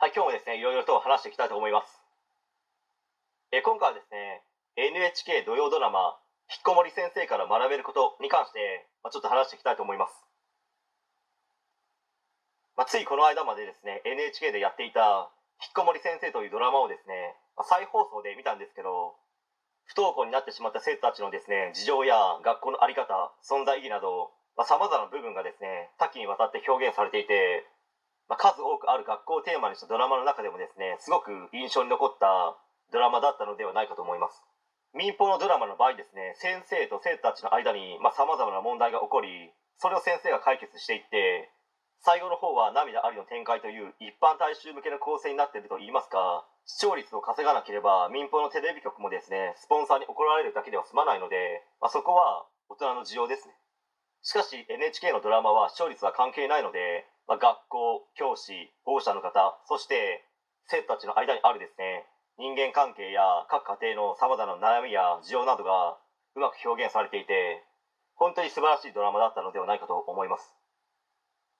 はい、今日もですね、いろいろと話していきたいと思います。え今回はですね、NHK 土曜ドラマ、引きこもり先生から学べることに関して、まあ、ちょっと話していきたいと思います。まあ、ついこの間までですね、NHK でやっていた、引きこもり先生というドラマをですね、まあ、再放送で見たんですけど、不登校になってしまった生徒たちのですね、事情や学校の在り方、存在意義など、まあ、様々な部分がですね、多岐にわたって表現されていて、まあ、数多くある学校をテーマにしたドラマの中でもですねすごく印象に残ったドラマだったのではないかと思います。民放のドラマの場合ですね先生と生徒たちの間にさまざ、まな問題が起こりそれを先生が解決していって最後の方は涙ありの展開という一般大衆向けの構成になっていると言いますか視聴率を稼がなければ民放のテレビ局もですねスポンサーに怒られるだけでは済まないので、まあ、そこは大人の事情ですね。しかし NHK のドラマは視聴率は関係ないのでまあ、学校教師保護者の方そして生徒たちの間にあるですね人間関係や各家庭のさまざまな悩みや事情などがうまく表現されていて本当に素晴らしいドラマだったのではないかと思います、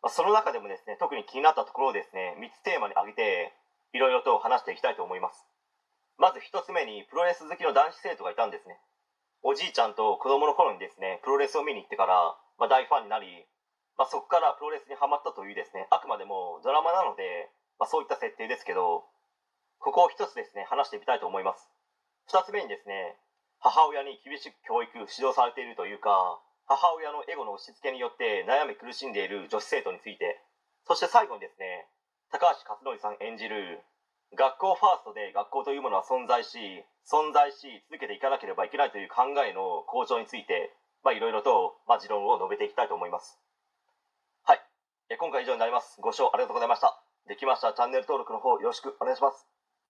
まあ、その中でもですね特に気になったところをですね3つテーマに挙げていろいろと話していきたいと思います。まず1つ目にプロレス好きの男子生徒がいたんですね。おじいちゃんと子供の頃にですねプロレスを見に行ってから、まあ、大ファンになりまあ、そこからプロレスにはまったというですねあくまでもドラマなので、まあ、そういった設定ですけどここを一つですね話してみたいと思います。二つ目にですね母親に厳しく教育指導されているというか母親のエゴの押し付けによって悩み苦しんでいる女子生徒についてそして最後にですね高橋克典さん演じる学校ファーストで学校というものは存在し存在し続けていかなければいけないという考えの向上についていろいろと、ま、持論を述べていきたいと思います。今回以上になります。ご視聴ありがとうございました。できましたらチャンネル登録の方よろしくお願いします。